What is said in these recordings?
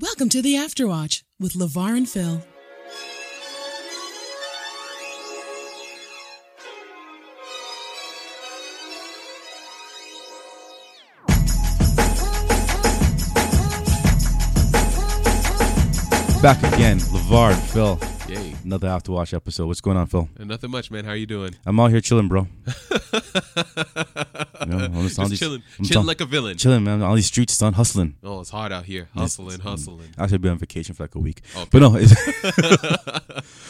Welcome to the Afterwatch with LeVar and Phil. Back again, LeVar and Phil. Another After Watch episode. What's going on, Phil? And nothing much, man. How are you doing? I'm out here chilling, bro. You know, I'm Just on these- chilling, I'm chilling like a villain. chilling, man. On these streets, son, hustling. Oh, it's hard out here. Hustling, hustling. I should be on vacation for like a week. Okay. But no, it's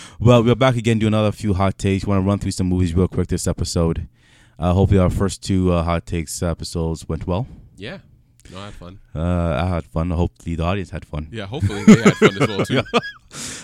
well, we're back again doing another few hot takes. Want to run through some movies real quick this episode. Uh, hopefully, our first two uh, hot takes episodes went well. Yeah. No, I had fun. Uh, I had fun. Hopefully, the audience had fun. Yeah, hopefully they had fun as well too.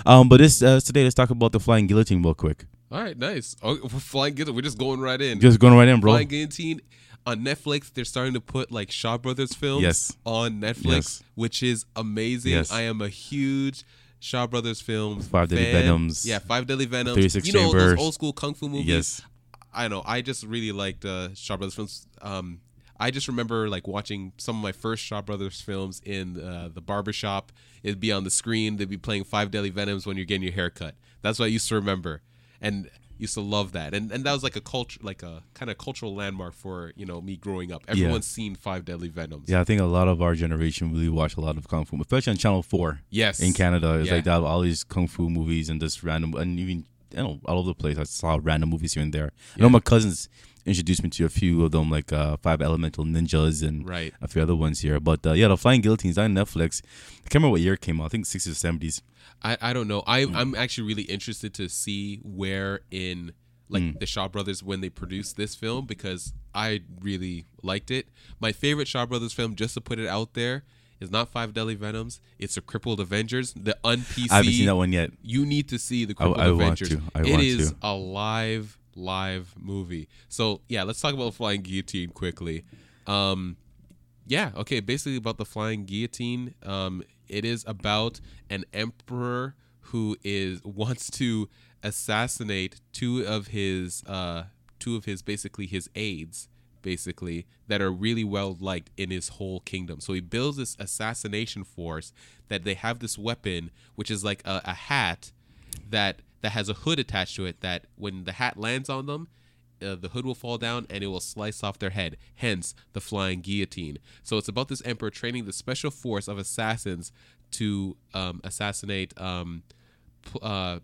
Um, but this uh, today, let's talk about the flying guillotine real quick. All right, nice. Oh, we're flying guillotine. We're just going right in. Just going right in, bro. Flying guillotine on Netflix. They're starting to put like Shaw Brothers films Yes. on Netflix, Yes. which is amazing. Yes. I am a huge Shaw Brothers films. Five Deadly fan. Venoms. Yeah, Five Deadly Venoms. 36 you know Chambers. those old school kung fu movies. Yes. I know. I just really liked uh, Shaw Brothers films. Um, I just remember like watching some of my first Shaw Brothers films in uh, the barbershop. It'd be on the screen. They'd be playing Five Deadly Venoms when you're getting your hair cut. That's what I used to remember, and used to love that. And and that was like a culture, like a kind of cultural landmark for you know me growing up. Everyone's seen Five Deadly Venoms. Yeah, I think a lot of our generation really watched a lot of kung fu, especially on Channel Four. Yes. in Canada, it's Yeah. like that. All these kung fu movies and just random, and even you know all over the place. I saw random movies here and there. I know my cousins introduced me to a few of them, like uh, Five Elemental Ninjas and Right. a few other ones here. But uh, yeah, the Flying Guillotines on Netflix. I can't remember what year it came out. I think sixties or seventies. I, I don't know. I Hmm. I'm actually really interested to see where in like Hmm. the Shaw Brothers when they produced this film because I really liked it. My favorite Shaw Brothers film, just to put it out there, is not Five Deadly Venoms. It's the Crippled Avengers, the un PC. I haven't seen that one yet. You need to see the I- Crippled I want Avengers. to. I It want is to. a live live movie. So yeah, let's talk about Flying Guillotine quickly. Um, yeah, okay, basically about the flying guillotine. Um, it is about an emperor who is wants to assassinate two of his uh two of his basically his aides basically that are really well liked in his whole kingdom. So he builds this assassination force that they have this weapon which is like a, a hat that that has a hood attached to it that when the hat lands on them uh, the hood will fall down and it will slice off their head hence the flying guillotine. So it's about this emperor training the special force of assassins to um, assassinate um, p- uh,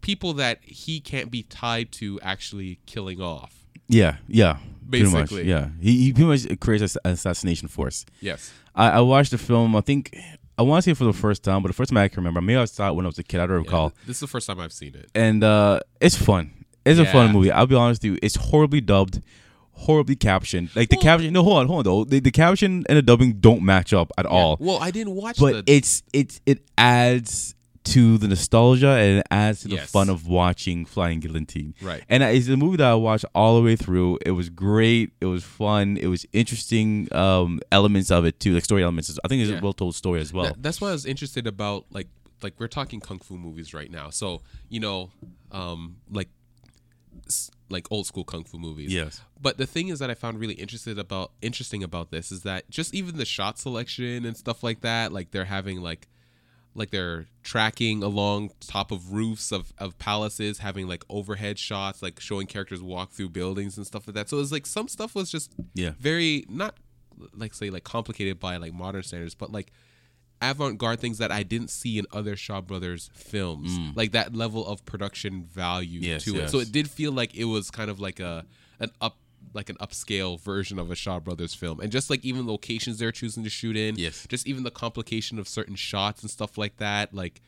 people that he can't be tied to actually killing off. Yeah, yeah, pretty much, Basically. yeah. He, he pretty much creates an assassination force. yes I, I watched the film. I think I want to say it for the first time, but the first time I can remember, maybe I saw it when I was a kid. I don't recall. this is the first time i've seen it and uh, it's fun. It's a fun movie. I'll be honest with you. It's horribly dubbed, horribly captioned. Like the Well- caption. No, hold on, hold on. Though the, the caption and the dubbing don't match up at all. well i didn't watch it. But the it's it it adds to the nostalgia and it adds to the Yes. fun of watching Flying Guillotine. Right. And it's a movie that I watched all the way through. It was great. It was fun. It was interesting um, elements of it too, like story elements. I think it's Yeah. a well told story as well. That- that's why I was interested about like like we're talking kung fu movies right now. So you know, um, like like old school kung fu movies. Yes. But the thing is that I found really interested about interesting about this is that just even the shot selection and stuff like that, like they're having like like they're tracking along top of roofs of, of palaces, having like overhead shots, like showing characters walk through buildings and stuff like that. So it's like some stuff was just Yeah. very not like say like complicated by like modern standards, but like avant-garde things that I didn't see in other Shaw Brothers films. Like that level of production value Mm. Yes, to it. So it did feel like it was kind of like a an up like an upscale version of a Shaw Brothers film. And just like even locations they're choosing to shoot in, Yes. just even the complication of certain shots and stuff like that, like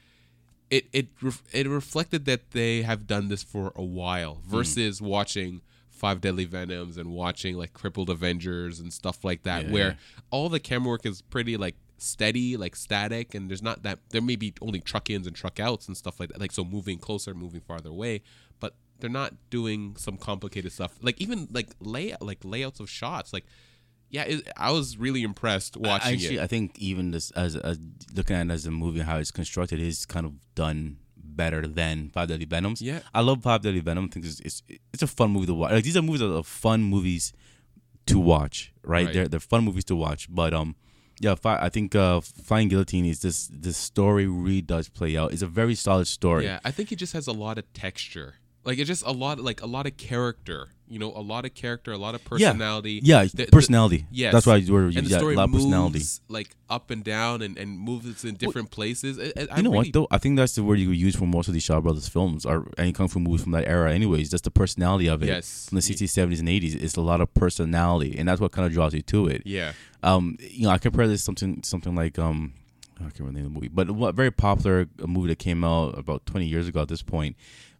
it it ref- it reflected that they have done this for a while Mm. versus watching Five Deadly Venoms and watching like Crippled Avengers and stuff like that, Yeah, where yeah. all the camera work is pretty like steady, like static, and there's not that there may be only truck ins and truck outs and stuff like that, like so moving closer, moving farther away, they're not doing some complicated stuff, like even like layout, like layouts of shots, like. Yeah, it, I was really impressed watching Actually, it. I think even this as, as looking at it as a movie how it's constructed is kind of done better than Five Deadly Venoms. Yeah. I love Five Deadly Venom. I think it's, it's it's a fun movie to watch. Like these are movies that are fun movies to watch, right? Right. They're they're fun movies to watch, but um, Yeah, fi- I think uh, Flying Guillotine is this. This story really does play out. It's a very solid story. Yeah, I think it just has a lot of texture. Like it's just a lot, like a lot of character. You know, a lot of character, a lot of personality. Yeah, The- the- personality. Yeah, that's why I word and the yeah, story a lot of moves personality. like up and down and, and moves in different places. It- it- I You know really- what though? I think that's the word you would use for most of these Shaw Brothers films or any kung fu movies from that era. Anyways, just the personality of it. Yes. From the sixties, seventies, and eighties, it's a lot of personality, and that's what kind of draws you to it. Yeah, Um, you know, I compare this to something something like um, I can't remember the name of the movie, but what very popular movie that came out about twenty years ago at this point,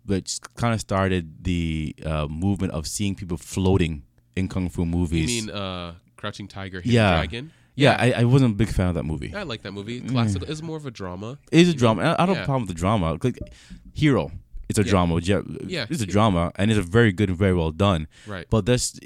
but kind of started the uh, movement of seeing people floating in kung fu movies. you mean uh, Crouching Tiger, Hidden Yeah. Dragon? yeah, I, I wasn't a big fan of that movie. I like that movie. Classical. It's more of a drama. It is a drama. I, I don't have Yeah. a problem with the drama. Like Hero, it's a Yeah. drama. Yeah, Yeah. it's a drama, and it's a very good and very well done. Right. But that's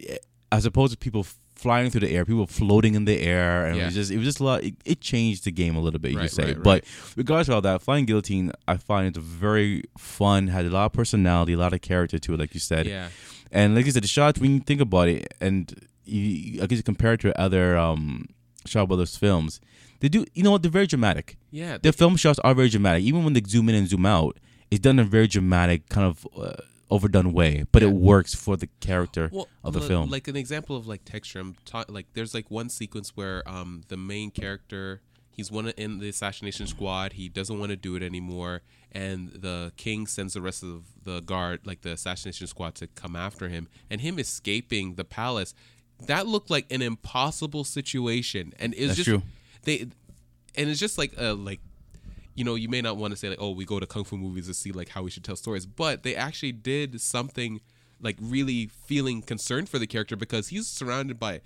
as opposed to people flying through the air, people floating in the air, and it was just it was just a lot. It, it changed the game a little bit, you Right, could say. right, But regardless of all that, Flying Guillotine, I find it very fun. Had a lot of personality, a lot of character to it, like you said. Yeah. And like I said, the shots when you think about it, and you, I guess you compare it to other um, Shaw Brothers films, they do. You know what? They're very dramatic. Yeah. The film shots are very dramatic. Even when they zoom in and zoom out, it's done in a very dramatic, kind of uh, overdone way. But it works for the character well, of the li- film. Like an example of like texture. I'm ta- like there's like one sequence where um the main character he's one in the assassination squad. He doesn't want to do it anymore, and the king sends the rest of the guard, like the assassination squad, to come after him. And him escaping the palace, that looked like an impossible situation. And it's just true. they, and it's just like a like you know, you may not want to say like, oh, we go to kung fu movies to see like how we should tell stories, but they actually did something like really feeling concerned for the character because he's surrounded by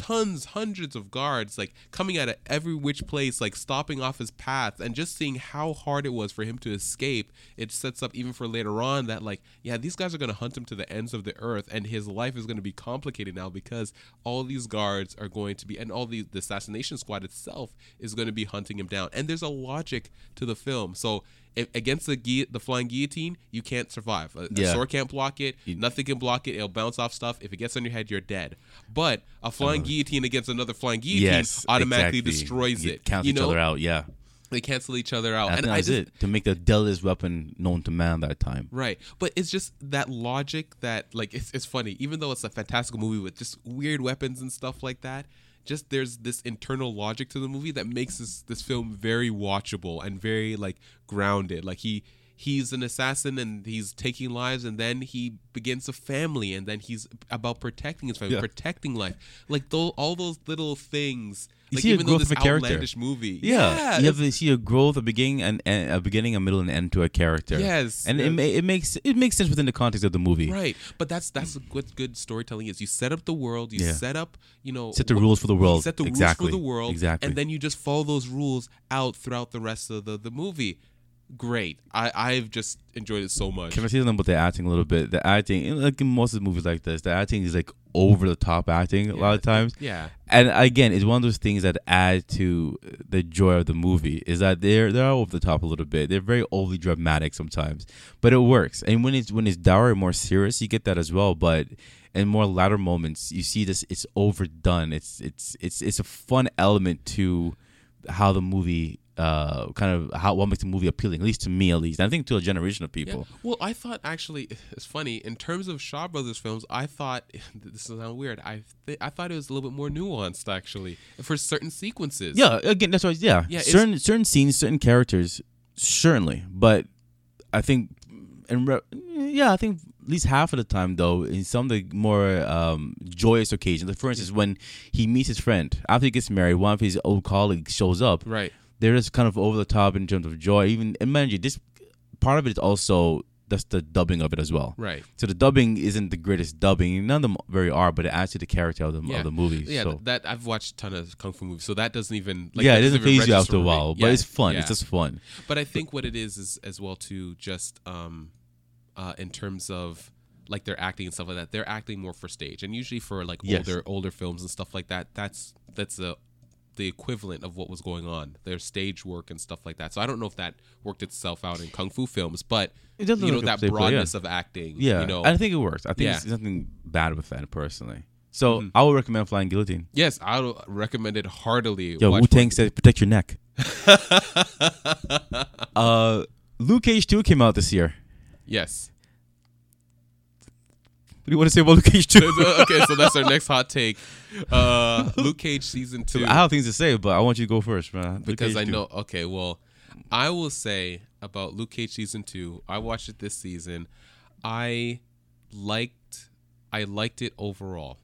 tons, hundreds of guards like coming out of every which place, like stopping off his path, and just seeing how hard it was for him to escape. It sets up even for later on that like, yeah, these guys are gonna hunt him to the ends of the earth, and his life is gonna be complicated now because all these guards are going to be, and all the, the assassination squad itself is going to be hunting him down. And there's a logic to the film. So against the the flying guillotine, you can't survive. A, a sword can't block it. Nothing can block it. It'll bounce off stuff. If it gets on your head, you're dead. But a flying guillotine against another flying guillotine Uh-huh. yes, automatically exactly. destroys You it. Cancel you each know, other out. Yeah, they cancel each other out. I and I that's just, it to make the deadliest weapon known to man that time. Right. But it's just that logic that like it's it's funny, even though it's a fantastical movie with just weird weapons and stuff like that, just there's this internal logic to the movie that makes this this film very watchable and very like grounded. Like he he's an assassin and he's taking lives and then he begins a family and then he's about protecting his family, Yeah. protecting life. Like those all those little things You like see a even though growth this of a character. outlandish movie. Yeah, you have to see a growth, a beginning, and, and a beginning, a middle, and end to a character. Yes, and it, ma- it makes it makes sense within the context of the movie. Right, but that's that's what good storytelling is. You set up the world, you Yeah. set up, you know, Set the what- rules for the world. set the Exactly. rules for the world, Exactly. and then you just follow those rules out throughout the rest of the the movie. Great, I I've just enjoyed it so much. Can I say something about the acting a little bit? The acting, like in most of the movies like this, the acting is like over the top acting a lot of times. Yeah, And again, it's one of those things that add to the joy of the movie. Is that they're they're over the top a little bit. They're very overly dramatic sometimes, but it works. And when it's when it's dour and more serious, you get that as well. But in more latter moments, you see this. It's overdone. It's it's it's it's a fun element to how the movie. Uh, kind of how what makes the movie appealing, at least to me, at least. I think to a generation of yeah. people. Well, I thought actually it's funny in terms of Shaw Brothers films. I thought this is sound weird. I th- I thought it was a little bit more nuanced actually for certain sequences. Yeah, again, that's why. Yeah, Yeah, certain certain scenes, certain characters, certainly. But I think, and re- yeah, I think at least half of the time though, in some of the more um, joyous occasions, like for instance, when he meets his friend after he gets married, one of his old colleagues shows up. Right. They're just kind of over the top in terms of joy. Even and mind you, this part of it is also that's the dubbing of it as well. Right. So the dubbing isn't the greatest dubbing. None of them very are, but it adds to the character of the Yeah. of the movie. Yeah, so. that I've watched a ton of kung fu movies, so that doesn't even like yeah, it doesn't phase you after a while, but Yeah, it's fun. yeah. It's just fun. But I think what it is is as well to just um, uh, in terms of like their acting and stuff like that. They're acting more for stage, and usually for like Yes. older older films and stuff like that. That's that's the the equivalent of what was going on. Their stage work and stuff like that. So I don't know if that worked itself out in kung fu films, but you know that yeah. broadness of acting. Yeah, you know, I think it works. I think Yeah. there's nothing bad with that personally. So I would recommend Flying Guillotine. Yes, I would recommend it heartily. Yo, Wu Tang said protect your neck. uh, Luke Cage 2 came out this year. Yes. What do you want to say about Luke Cage 2? okay, so that's our next hot take. Uh, Luke Cage season two. I have things to say, but I want you to go first, man. Because I 2. know. Okay, well, I will say about Luke Cage season two. I watched it this season. I liked. I liked it overall.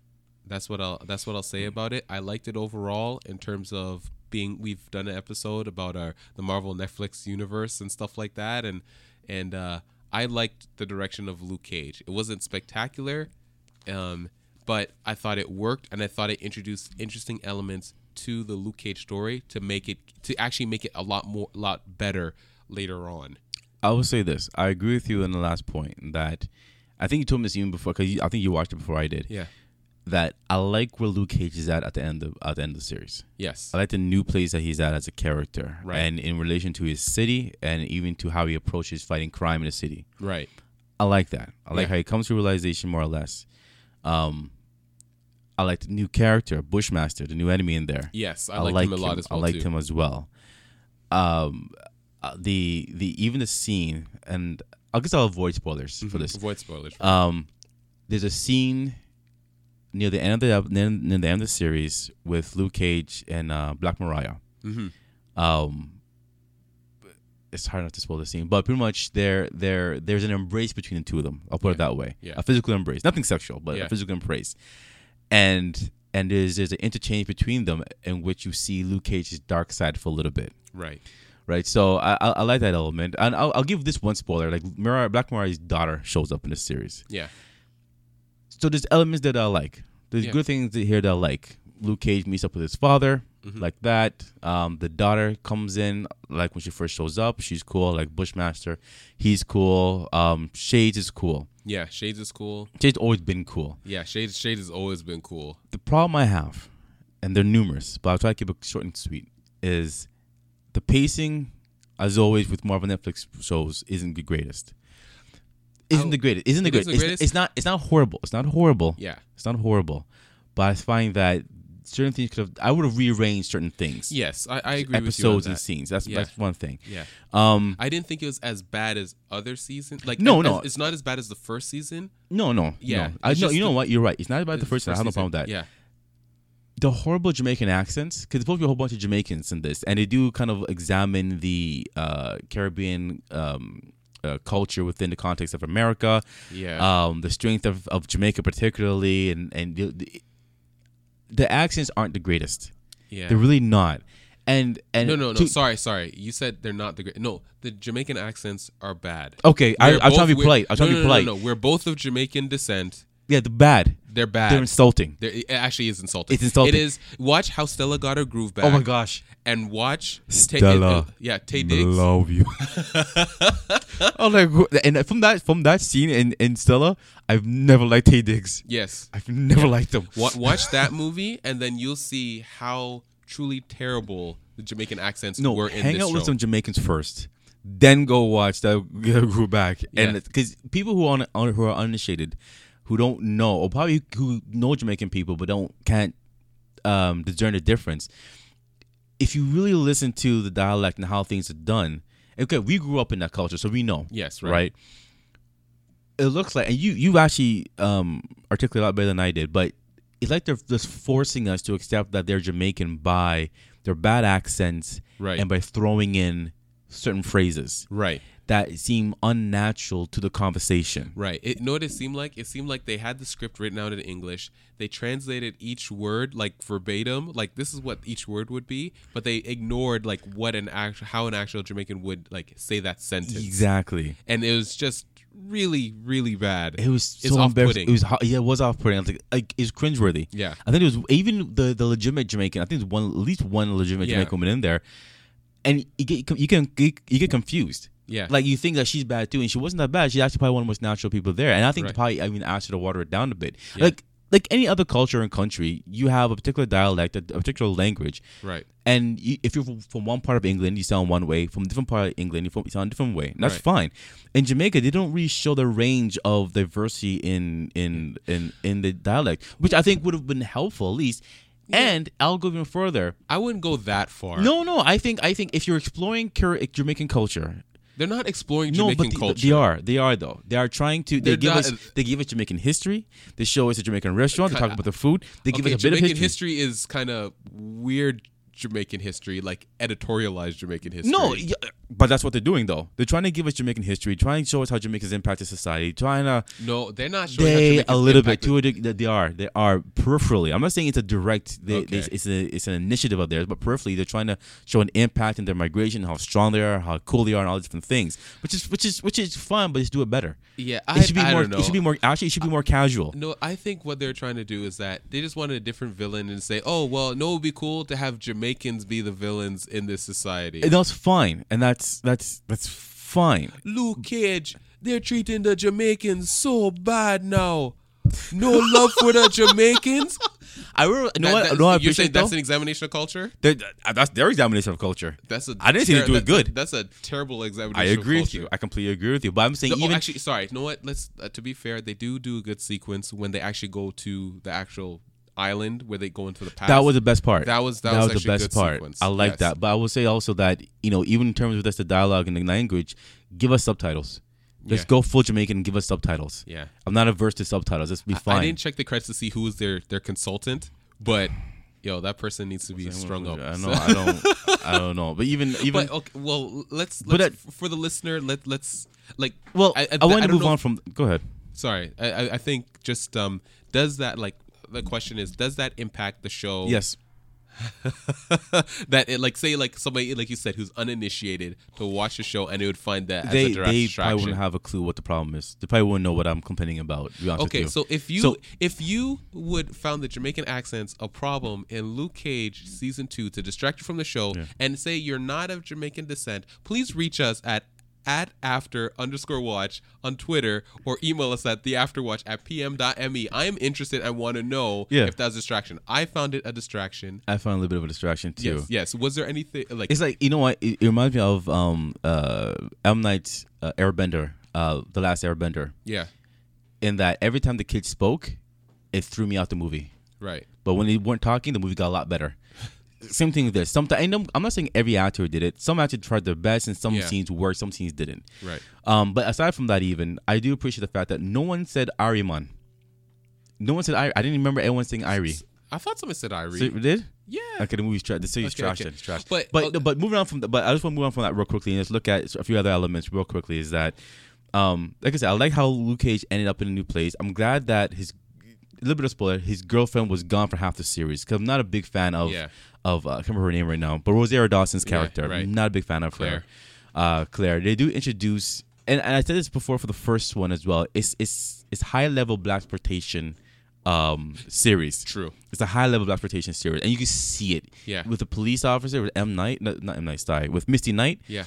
That's what I'll. That's what I'll say about it. I liked it overall in terms of being. We've done an episode about our the Marvel Netflix universe and stuff like that, and and uh, I liked the direction of Luke Cage. It wasn't spectacular, um, but I thought it worked, and I thought it introduced interesting elements to the Luke Cage story to make it to actually make it a lot more, a lot better later on. I will say this. I agree with you in the last point that I think you told me this even before because I think you watched it before I did. Yeah. That I like where Luke Cage is at at the end of at the end of the series. Yes. I like the new place that he's at as a character, Right. and in relation to his city, and even to how he approaches fighting crime in the city. Right. I like that. I like Yeah. how he comes to realization more or less. Um, I like the new character, Bushmaster, the new enemy in there. Yes, I, liked him a lot as well I liked too. him as well. Um, uh, the the even the scene, and I guess I'll avoid spoilers for this. Avoid spoilers. Um, there's a scene near the end of the near, near the end of the series with Luke Cage and uh, Black Mariah. Mhm. Um, it's hard not to spoil the scene, but pretty much there there there's an embrace between the two of them. I'll put it that way. Yeah. A physical embrace, nothing sexual, but Yeah. a physical embrace. And and there's there's an interchange between them in which you see Luke Cage's dark side for a little bit right. right? So I, I I like that element, and I'll, I'll give this one spoiler: like Mariah, Black Mariah's daughter shows up in this series. Yeah. So there's elements that I like. There's Yeah. good things here that I like. Luke Cage meets up with his father, Mm-hmm. like that. Um, the daughter comes in, like when she first shows up, she's cool. Like Bushmaster, he's cool. Um, Shades is cool. Yeah. Shades is cool. Shades always been cool. Yeah. Shades. Shades has always been cool. The problem I have, and they're numerous, but I'll try to keep it short and sweet, is the pacing, as always with Marvel Netflix shows, isn't the greatest. Isn't the greatest? Isn't the it isn't greatest? the It's, greatest? it's not. It's not horrible. It's not horrible. Yeah. It's not horrible, but I find that certain things could have. I would have rearranged certain things. Yes, I, I agree with you on Episodes and scenes. That's Yeah. that's one thing. Yeah. Um. I didn't think it was as bad as other seasons. Like No, as- no. it's not as bad as the first season. No, no. Yeah, No. I know. You know the- what? You're right. It's not about the first. one. I have no problem with that. Yeah. the horrible Jamaican accents, because there's supposed to be a whole bunch of Jamaicans in this, and they do kind of examine the uh, Caribbean um, uh, culture within the context of America, Yeah. um, the strength of, of Jamaica particularly, and and the, the, accents aren't the greatest. yeah. They're really not. And and no, no, no. to- sorry, sorry. You said they're not the great. No, the Jamaican accents are bad. okay, I, I'm trying to be polite. I'm trying no, to be no, polite. No, no, no. We're both of Jamaican descent. Yeah, the bad. They're bad. They're insulting. They're- it actually is insulting. It's insulting. It is. Watch how Stella got her groove back. Oh my gosh. And watch Tay- Stella, yeah, Taye Diggs. Love you. oh like, and from that from that scene in, in Stella, I've never liked Taye Diggs. Yes. I've never liked him. Wa- watch that movie, and then you'll see how truly terrible the Jamaican accents No, were in this show. hang this out show. with some Jamaicans first, then go watch that grew back. And Yeah. because people who are un, who are uninitiated, who don't know, or probably who know Jamaican people but don't can't um, discern the difference. If you really listen to the dialect and how things are done, okay, we grew up in that culture, so we know. Yes, right. right. It looks like, and you you actually um, articulate a lot better than I did, but it's like they're just forcing us to accept that they're Jamaican by their bad accents Right. and by throwing in certain phrases Right. That seem unnatural to the conversation. Right. It, you know what it seemed like? It seemed like they had the script written out in English. They translated each word like verbatim, like this is what each word would be, but they ignored like what an actual how an actual Jamaican would like say that sentence. Exactly. And it was just really, really bad. It was It's so embarrassing. It was yeah, it was off putting. Like, like it's cringeworthy. Yeah. I think it was even the the legitimate Jamaican. I think there's one at least one legitimate Yeah. Jamaican woman in there, and you get you can you get confused. Yeah. Like you think that she's bad too, and she wasn't that bad. She's actually probably one of the most natural people there. And I think Right. probably I mean asked her to water it down a bit. Yeah. Like like any other culture and country, you have a particular dialect, a, particular language, Right. and you, if you're from, one part of England, you sound one way. From a different part of England, you, you sound a different way. And that's Right. fine. In Jamaica, they don't really show the range of diversity in in in in the dialect, which I think would have been helpful at least. And I'll go even further. I wouldn't go that far. No, no, I think I think if you're exploring Jamaican culture, They're not exploring no, Jamaican but they, culture. they are. They are though. They are trying to. They They're give not- us. They give us Jamaican history. They show us a Jamaican restaurant. They talk about the food. They give okay, us a bit Jamaican of history. history is kind of weird Jamaican history, like editorialized Jamaican history. No, but that's what they're doing though. They're trying to give us Jamaican history, trying to show us how Jamaicans impacted society, trying to. no, they're not showing They a little bit impacted- to a they are they are peripherally. I'm not saying it's a direct. They, they- Okay. it's a it's an initiative of theirs, but peripherally they're trying to show an impact in their migration, how strong they are, how cool they are, and all these different things. Which is which is which is fun, but just do it better. Yeah, I, It should be I more. don't know. It should be more. Actually, it should be more casual. No, I think what they're trying to do is that they just wanted a different villain and say, "Oh, well, no, it would be cool to have Jamaicans be the villains in this society." And that's fine, and that's that's that's fine. Luke Cage, they're treating the Jamaicans so bad now. No love for the Jamaicans. I really, you know That- what? that- no, I you're saying that's though? an examination of culture? They're- uh, that's their examination of culture. That's a. I didn't say they ter- do it good. That's a terrible examination. I of agree with you. I completely agree with you. But I'm saying No, oh, even actually, sorry. You know what? Let's. Uh, to be fair, they do do a good sequence when they actually go to the actual island where they go into the past. that was the best part. That was- that was the actually a best part. sequence. I like Yes. that. But I will say also that you know even in terms of just the dialogue and the language, give us subtitles. Let's Yeah. go full Jamaican and give us subtitles. Yeah. I'm not averse to subtitles. Let's be I- fine. I didn't check the credits to see who was their their consultant, but yo, that person needs to be strung up. I know. I don't. I don't know. But even even But okay, well, let's. But let's that- for the listener, let let's like. well, I, want to move on from. Go ahead. Sorry, I, I I think just um does that like the question is does that impact the show? Yes. that it like say like somebody like you said who's uninitiated to watch the show and they would find that as They they probably wouldn't have a clue what the problem is. They probably wouldn't know what I'm complaining about. To be honest with Okay, so if you So- if you would found the Jamaican accents a problem in Luke Cage season two to distract you from the show and say you're not of Jamaican descent, please reach us at at after underscore watch on Twitter or email us at the afterwatch at pm.me. I am interested. I want to know Yeah. if that's a distraction. I found it a distraction. I found a little bit of a distraction too. Yes. Yes. Was there anything like It's like you know what? It, it reminds me of um uh M Night's uh, Airbender, uh the last Airbender, yeah. in that every time the kids spoke, it threw me out the movie. Right. But when they weren't talking, the movie got a lot better. Same thing with this. Sometimes I know, I'm not saying every actor did it. Some actors tried their best, and some Yeah. scenes worked, some scenes didn't. Right. Um, but aside from that, even I do appreciate the fact that no one said Irie man. No one said Irie. I didn't remember anyone saying Irie. I thought someone said Irie. So, did? yeah. Okay, the movie's trash. The series Okay, trash. okay. It's trash. But- But okay. but moving on from the, but I just want to move on from that real quickly and just look at a few other elements real quickly. Is that um like I said, I like how Luke Cage ended up in a new place. I'm glad that his a little bit of spoiler. His girlfriend was gone for half the series because I'm not a big fan of Yeah. Of uh, I can't remember her name right now, but Rosario Dawson's Yeah, character. right. I'm not a big fan of Claire. her. Uh, Claire. They do introduce, and, and I said this before for the first one as well. It's it's it's high level black exploitation um series. True. It's a high level black exploitation series, and you can see it. Yeah. With the police officer with M Night, not, not M Night, sorry, with Misty Knight. Yeah.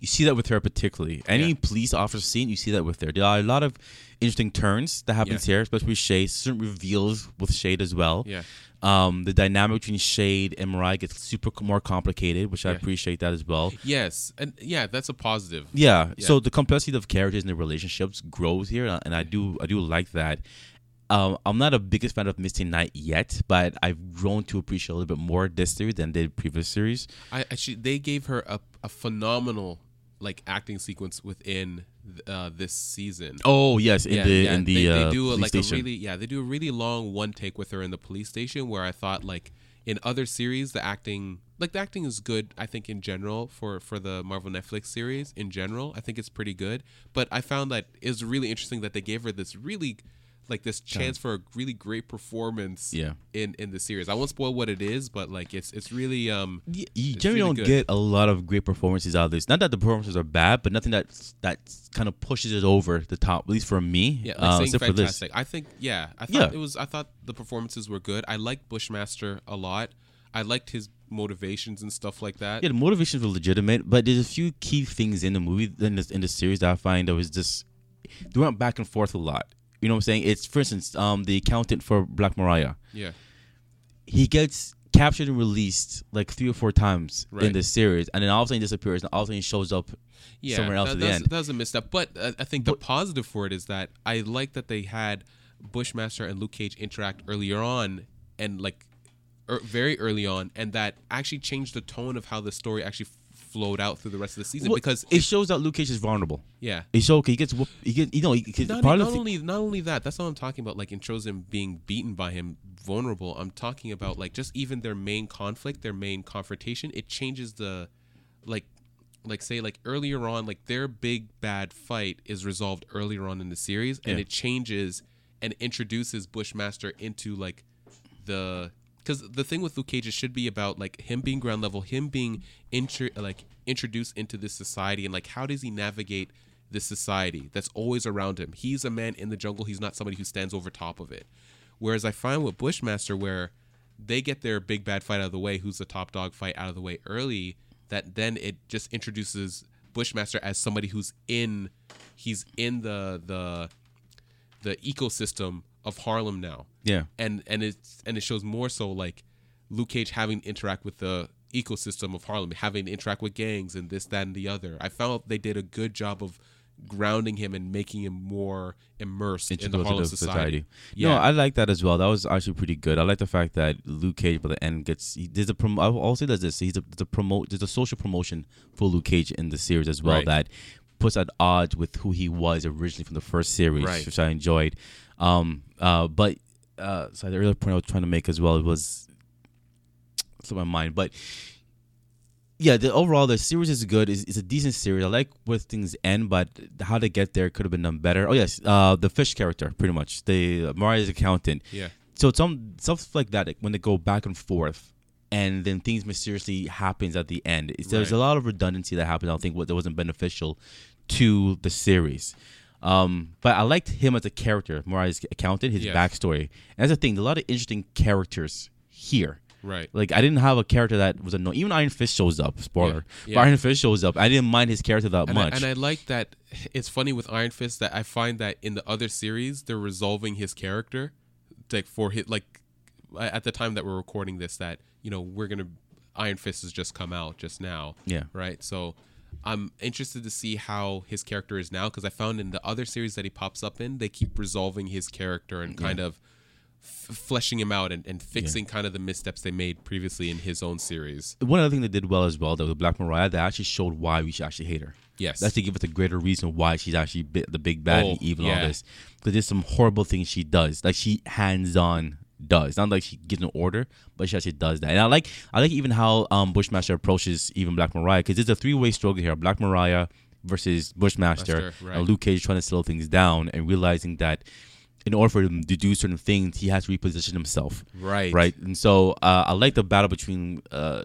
You see that with her particularly. Any Yeah. police officer scene, you see that with her. There are a lot of interesting turns that happens Yeah. here, especially with Shade. Certain reveals with Shade as well. Yeah. Um, the dynamic between Shade and Mariah gets super more complicated, which I appreciate that as well. Yes. And yeah, that's a positive. Yeah. Yeah. So the complexity of characters and the relationships grows here, and I do I do like that. Um, I'm not a biggest fan of Misty Knight yet, but I've grown to appreciate a little bit more this series than the previous series. I actually they gave her a, a phenomenal like acting sequence within uh, this season. Oh yes, in the in the they, uh, they do a, like station. a really yeah they do a really long one take with her in the police station where I thought like in other series the acting like the acting is good I think in general for for the Marvel Netflix series in general I think it's pretty good but I found that it was really interesting that they gave her this really like this chance for a really great performance Yeah. in in the series I won't spoil what it is but like it's it's really um Y- you generally really don't good. get a lot of great performances out of this. Not that the performances are bad, but nothing that that kind of pushes it over the top. At least for me, Yeah, like uh, except for this. I think yeah, I thought Yeah. it was. I thought the performances were good. I liked Bushmaster a lot. I liked his motivations and stuff like that. Yeah, the motivations were legitimate, but there's a few key things in the movie in this in the series that I find that was just they went back and forth a lot. You know what I'm saying? It's for instance, um, the accountant for Black Mariah. Yeah. He gets captured and released like three or four times in Right. this series, and then all of a sudden he disappears, and all of a sudden he shows up yeah, somewhere else that, at the that's, end. That was a misstep, but uh, I think the positive for it is that I like that they had Bushmaster and Luke Cage interact earlier on, and like er, very early on, and that actually changed the tone of how the story actually flowed out through the rest of the season. Well, because it shows that Luke Cage is vulnerable. yeah, It shows he gets he gets you know he, he- not, part not only not only that that's what i'm talking about like it shows him being beaten by him vulnerable i'm talking about like just even their main conflict their main confrontation it changes the like like say like earlier on like their big bad fight is resolved earlier on in the series and Yeah. it changes and introduces bushmaster into like the because the thing with Luke Cage should be about like him being ground level, him being like introduced into this society, and like how does he navigate this society that's always around him? He's a man in the jungle. He's not somebody who stands over top of it. Whereas I find with Bushmaster, where they get their big bad fight out of the way, who's the top dog fight out of the way early, that then it just introduces Bushmaster as somebody who's in, he's in the the the ecosystem of Harlem now yeah. and and it's and it shows more so like Luke Cage having to interact with the ecosystem of Harlem, having to interact with gangs and this, that, and the other. I found they did a good job of grounding him and making him more immersed in the Harlem society. No, Yeah. I like that as well. That was actually pretty good. I like the fact that Luke Cage by the end gets he, there's a prom- I'll say there's this he's a, there's a promote there's a social promotion for Luke Cage in the series as well Right. that puts at odds with who he was originally from the first series, Right. which I enjoyed. Um, uh, but uh, so the earlier point I was trying to make as well was slipped my mind, but yeah, the overall the series is good. It's, it's a decent series. I like where things end, but how to get there could have been done better. Oh yes, uh, the fish character, pretty much the uh, Mariah's accountant. yeah. So some stuff like that, like when they go back and forth, and then things mysteriously happens at the end. It's, There's Right. a lot of redundancy that happens. I think what that wasn't beneficial to the series. Um, but I liked him as a character, Mariah's accountant, his Yes. backstory. And that's the thing. A lot of interesting characters here. Right. Like I didn't have a character that was annoying. Even Iron Fist shows up. Spoiler. Yeah. But Iron Fist shows up. I didn't mind his character that And I, much. and I like that it's funny with Iron Fist that I find that in the other series they're resolving his character like for his like at the time that we're recording this that you know we're gonna Iron Fist has just come out just now yeah. right? So I'm interested to see how his character is now because I found in the other series that he pops up in, they keep resolving his character and kind of f- fleshing him out and, and fixing kind of the missteps they made previously in his own series. One other thing they did well as well, though, with Black Mariah, that actually showed why we should actually hate her. Yes. That's to give us a greater reason why she's actually the big bad Oh, and evil yeah. all this. Because there's some horrible things she does. Like she hands on does. Not like she gives an order, but she actually does that. And I like I like even how um Bushmaster approaches even Black Mariah because it's a three way struggle here. Black Mariah versus Bushmaster Master, right. and Luke Cage trying to slow things down and realizing that in order for him to do certain things, he has to reposition himself Right. right? And so uh, I like the battle between uh,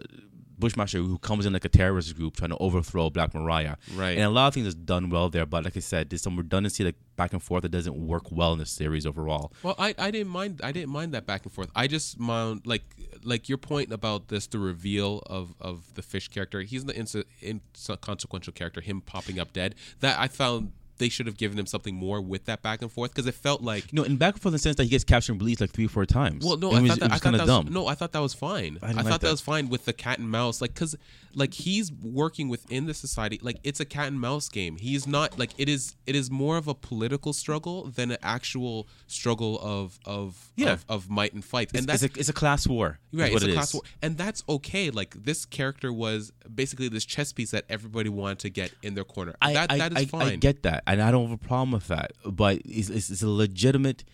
Bushmaster, who comes in like a terrorist group trying to overthrow Black Mariah, Right. And a lot of things is done well there, but like I said, there's some redundancy like back and forth that doesn't work well in the series overall. Well, I, I didn't mind I didn't mind that back and forth. I just mind like like your point about this the reveal of of the fish character. He's the inconsequential character. Him popping up dead. That I found they should have given him something more with that back and forth because it felt like know, in back and forth in the sense that he gets captured and released like three or four times. Well, no, it I was, thought that, I was kind that of was, dumb. no, I thought that was fine. I I, thought like that. that. was fine with the cat and mouse, like, cause like he's working within the society, like it's a cat and mouse game. He's not like it is. It is more of a political struggle than an actual struggle of of Yeah. of, of might and fight. It's, and that's it's, a, it's a class war. Right, it's a class is. war, and that's okay. Like this character was basically this chess piece that everybody wanted to get in their corner. I, that I, that is I, fine. I get that, and I don't have a problem with that. But it's, it's, it's a legitimate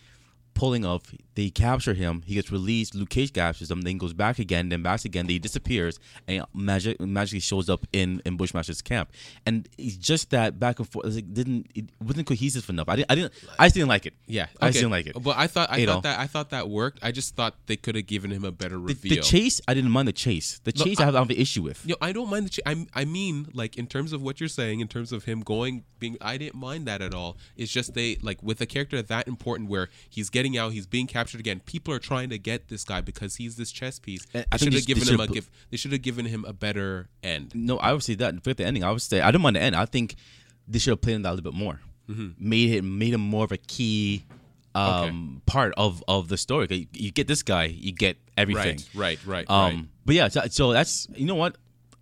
pulling of they capture him, he gets released. Luke Cage captures him, then goes back again, then back again. Then he disappears, and magic magically shows up in in Bushmaster's camp. And it's just that back and forth. It didn't it wasn't cohesive enough. I didn't. I didn't. I just didn't like it. yeah, I just didn't like it. But I thought I You thought know. that I thought that worked. I just thought they could have given him a better The, reveal. the chase, I didn't mind the chase. The Look, chase, I, I- have, I have an issue with. You know, I don't mind the. Ch- I I mean, like in terms of what you're saying, in terms of him going, being, I didn't mind that at all. It's just they like with a character that important, where he's getting out, he's being captured again. People are trying to get this guy because he's this chess piece. They I should have given him a should've. They should have given him a better end. No, I would say that. Forget the ending. I would say I don't mind the end. I think they should have played in that a little bit more. Mm-hmm. Made it made him more of a key um part of of the story. You, you get this guy, you get everything. Right, right, right, Um, right. but yeah, so, so that's you know what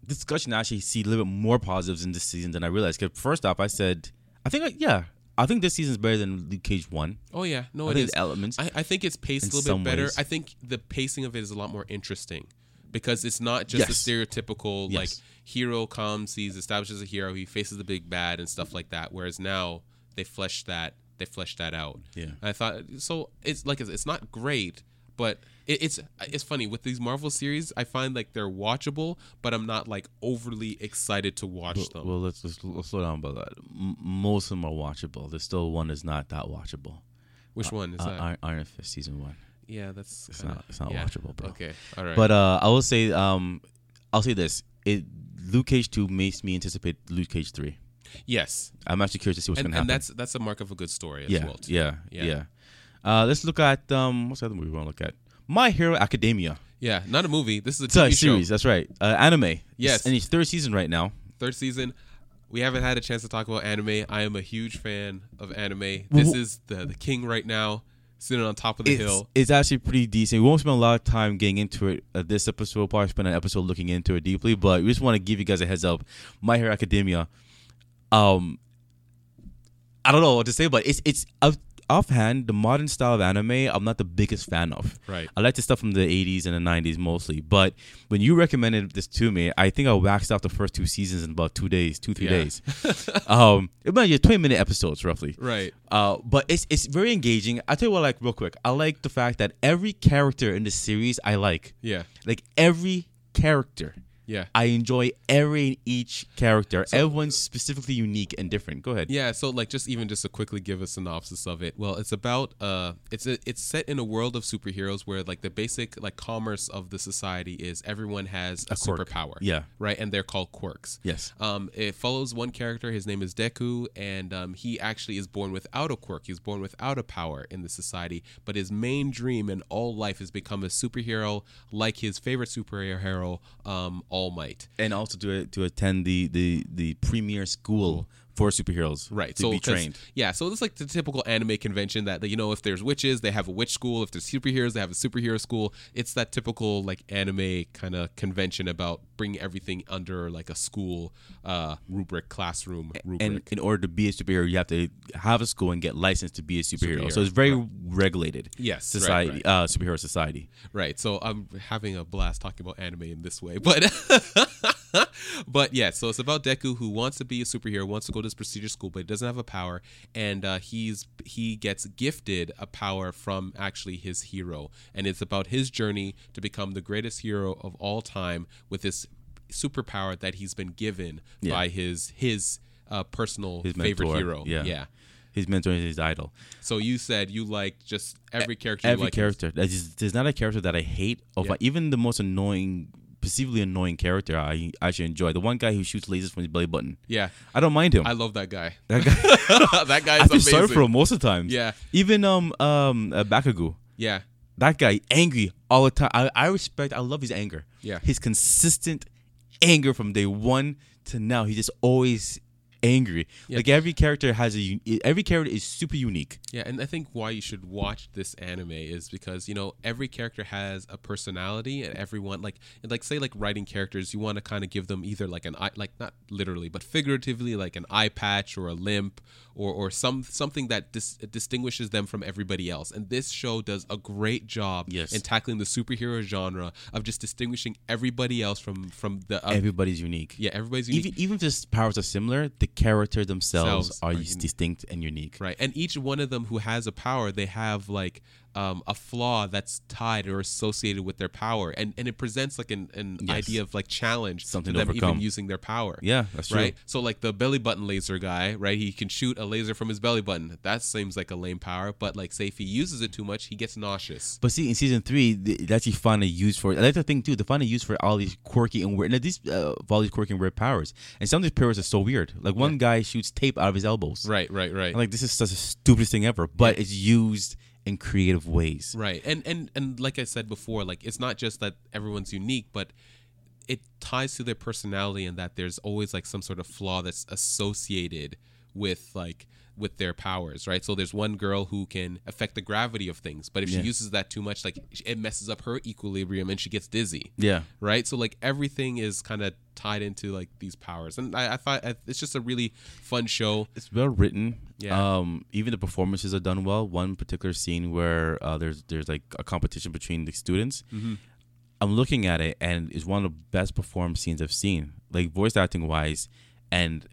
discussion I actually see a little bit more positives in this season than I realized. Because first off, I said I think yeah, I think this season's better than Luke Cage one. Oh yeah, no, I it think is. elements. I, I think it's paced a little bit better. ways. I think the pacing of it is a lot more interesting because it's not just Yes. the stereotypical like hero comes, he's established as a hero, he faces the big bad and stuff like that. Whereas now they flesh that they flesh that out. Yeah. I thought so. It's like it's not great, but it, it's it's funny with these Marvel series. I find like they're watchable, but I'm not like overly excited to watch them. Well, let's, let's, let's slow down about that. M- most of them are watchable. There's still one that's not that watchable. Which one is Uh, that? Iron, Iron Fist season one. yeah, that's It's kinda- not. It's not yeah. watchable, bro. Okay, all right. But uh, I will say, um, I'll say this: it Luke Cage two makes me anticipate Luke Cage three. yes, I'm actually curious to see what's and, gonna happen. and that's that's a mark of a good story as yeah, well. too. yeah, Yeah. yeah, Uh, let's look at um, what's the other movie we want to look at? My Hero Academia. Yeah, not a movie. This is a TV series. show. That's right. Uh, anime. Yes. and it's third season right now. Third season. We haven't had a chance to talk about anime. I am a huge fan of anime. This is the the king right now, sitting on top of the It's, hill. it's actually pretty decent. We won't spend a lot of time getting into it. Uh, this episode, we'll probably spend an episode looking into it deeply, but we just want to give you guys a heads up. My Hero Academia. Um, I don't know what to say, but it's it's offhand the modern style of anime. I'm not the biggest fan of. Right. I like the stuff from the 80s and the 90s mostly. But when you recommended this to me, I think I waxed out the first two seasons in about two days, two three Yeah. days. um, it might be 20 minute episodes roughly. Right. Uh, but it's it's very engaging. I tell you what, I like real quick. I like the fact that every character in the series I like, Yeah. like every character. Yeah. I enjoy every and each character. Everyone's specifically unique and different. Go ahead. Yeah, so like just even just to quickly give a synopsis of it. Well, it's about uh it's a, it's set in a world of superheroes where like the basic like commerce of the society is everyone has a, quirk. superpower. Yeah. Right? And they're called quirks. Yes. Um it follows one character, his name is Deku and um he actually is born without a quirk. He's born without a power in the society, but his main dream in all life is become a superhero like his favorite superhero um All Might. And also to to attend the the the premier school for superheroes. Right. To so be trained. Yeah. So it's like the typical anime convention that you know, if there's witches, they have a witch school. If there's superheroes, they have a superhero school. It's that typical like anime kind of convention about bringing everything under like a school uh, rubric, classroom rubric. And in order to be a superhero, you have to have a school and get licensed to be a superhero. Superhero, So it's very regulated. Yes, right, society, right. Uh, superhero society. Right. So I'm having a blast talking about anime in this way, but but yeah. So it's about Deku who wants to be a superhero, wants to go to this prestigious school, but he doesn't have a power, and uh, he's he gets gifted a power from actually his hero, and it's about his journey to become the greatest hero of all time with this superpower that he's been given Yeah. by his his uh, personal His favorite mentor, hero. yeah. yeah. His mentor is his idol. So you said you like just every character. you Every like character. There's, there's not a character that I hate. Of Yeah. even the most annoying, perceivably annoying character, I actually enjoy. The one guy who shoots lasers from his belly button. Yeah. I don't mind him. I love that guy. that guy. that guy's I feel amazing. sorry for him most of the times. Yeah. Even um um uh. Yeah. That guy angry all the time. I, I respect. I love his anger. Yeah. His consistent anger from day one to now. He just always angry. Yeah. Like every character has a. un- Every character is super unique. Yeah, and I think why you should watch this anime is because you know every character has a personality, and everyone like like say like writing characters, you want to kind of give them either like an eye, like not literally but figuratively, like an eye patch or a limp or or some something that dis- distinguishes them from everybody else. And this show does a great job Yes. in tackling the superhero genre of just distinguishing everybody else from from the uh, Everybody's unique. yeah everybody's unique. Even even if the powers are similar, the characters themselves Selves are, are distinct and unique. Right. And each one of them who has a power, they have like um, a flaw that's tied or associated with their power. And and it presents like an, an Yes. idea of like challenge Something to them overcome. even using their power. Yeah, that's true. Right. So like the belly button laser guy, right? He can shoot a laser from his belly button. That seems like a lame power, but like say if he uses it too much, he gets nauseous. But see, in season three, th- that's actually finally used for. I like the thing too. They finally used for all these quirky and weird. And these uh, all these quirky and weird powers. And some of these powers are so weird. Like one guy shoots tape out of his elbows. Right, right, right. I'm like this is such a stupidest thing ever. But it's used in creative ways. Right. And and and like I said before, like it's not just that everyone's unique, but it ties to their personality and that there's always like some sort of flaw that's associated with like with their powers, right? So there's one girl who can affect the gravity of things, but if Yeah. she uses that too much, like it messes up her equilibrium and she gets dizzy Yeah. right? So like everything is kind of tied into like these powers, and I, I thought I, it's just a really fun show. It's well written. Yeah. Um, even the performances are done well. One particular scene where uh, there's there's like a competition between the students. Mm-hmm. I'm looking at it and it's one of the best performed scenes I've seen, like voice acting wise, and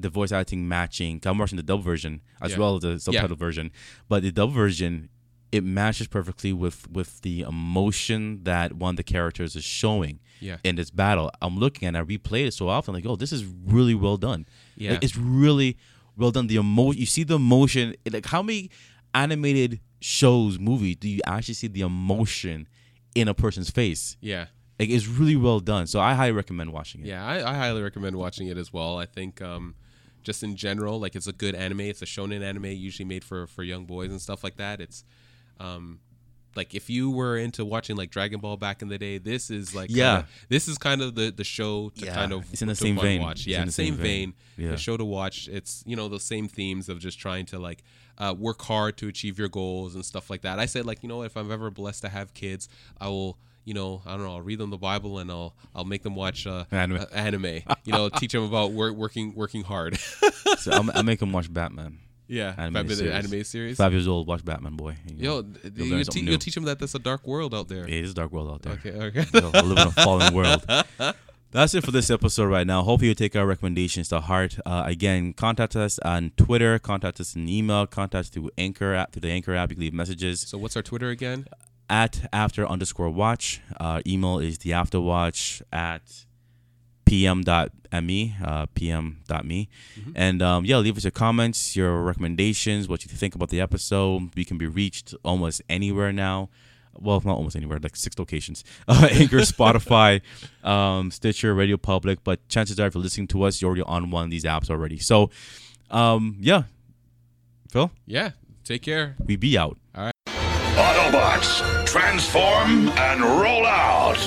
the voice acting matching. I'm watching the dub version as Yeah. well as the subtitle version, but the dub version it matches perfectly with with the emotion that one of the characters is showing Yeah. in this battle. I'm looking at it, I replay it so often, like, oh, this is really well done. Yeah. Like, it's really well done. The emotion, you see the emotion. Like, how many animated shows, movies do you actually see the emotion in a person's face? Yeah, Like, it's really well done. So I highly recommend watching it. yeah, I, I highly recommend watching it as well. I think um, just in general, like it's a good anime. It's a shonen anime, usually made for for young boys and stuff like that. It's um, like if you were into watching like Dragon Ball back in the day, this is like Yeah. kinda- this is kind of the the show to Yeah, kind of it's in the same vein. Watch. Yeah, in the same, same vein. vein. Yeah. The show to watch. It's you know the same themes of just trying to like uh, work hard to achieve your goals and stuff like that. I said like you know if I'm ever blessed to have kids, I will. You know, I don't know. I'll read them the Bible and I'll I'll make them watch uh, Anime. uh, anime. You know, teach them about work, working working hard. So I'm, I'll make them watch Batman. yeah, Anime Batman, series. anime series. Five years old, watch Batman, boy. You Yo, you'll you, learn you, something te- new. you teach them that there's a dark world out there. It is a dark world out there. Okay, okay. Yo, live in a fallen world. That's it for this episode right now. Hope you take our recommendations to heart. Uh, again, contact us on Twitter, contact us in email, contact us through Anchor app, through the Anchor app. You can leave messages So what's our Twitter again? At after underscore watch. Uh, email is the afterwatch at pm.me, uh, pm.me. And um, yeah, leave us your comments, your recommendations, what you think about the episode. We can be reached almost anywhere now. Well, not almost anywhere, like six locations. Uh, Anchor, Spotify, um, Stitcher, Radio Public. But chances are, if you're listening to us, you're already on one of these apps already. So, um, yeah. Phil, Yeah. Take care. we be out. Autobots, transform and roll out!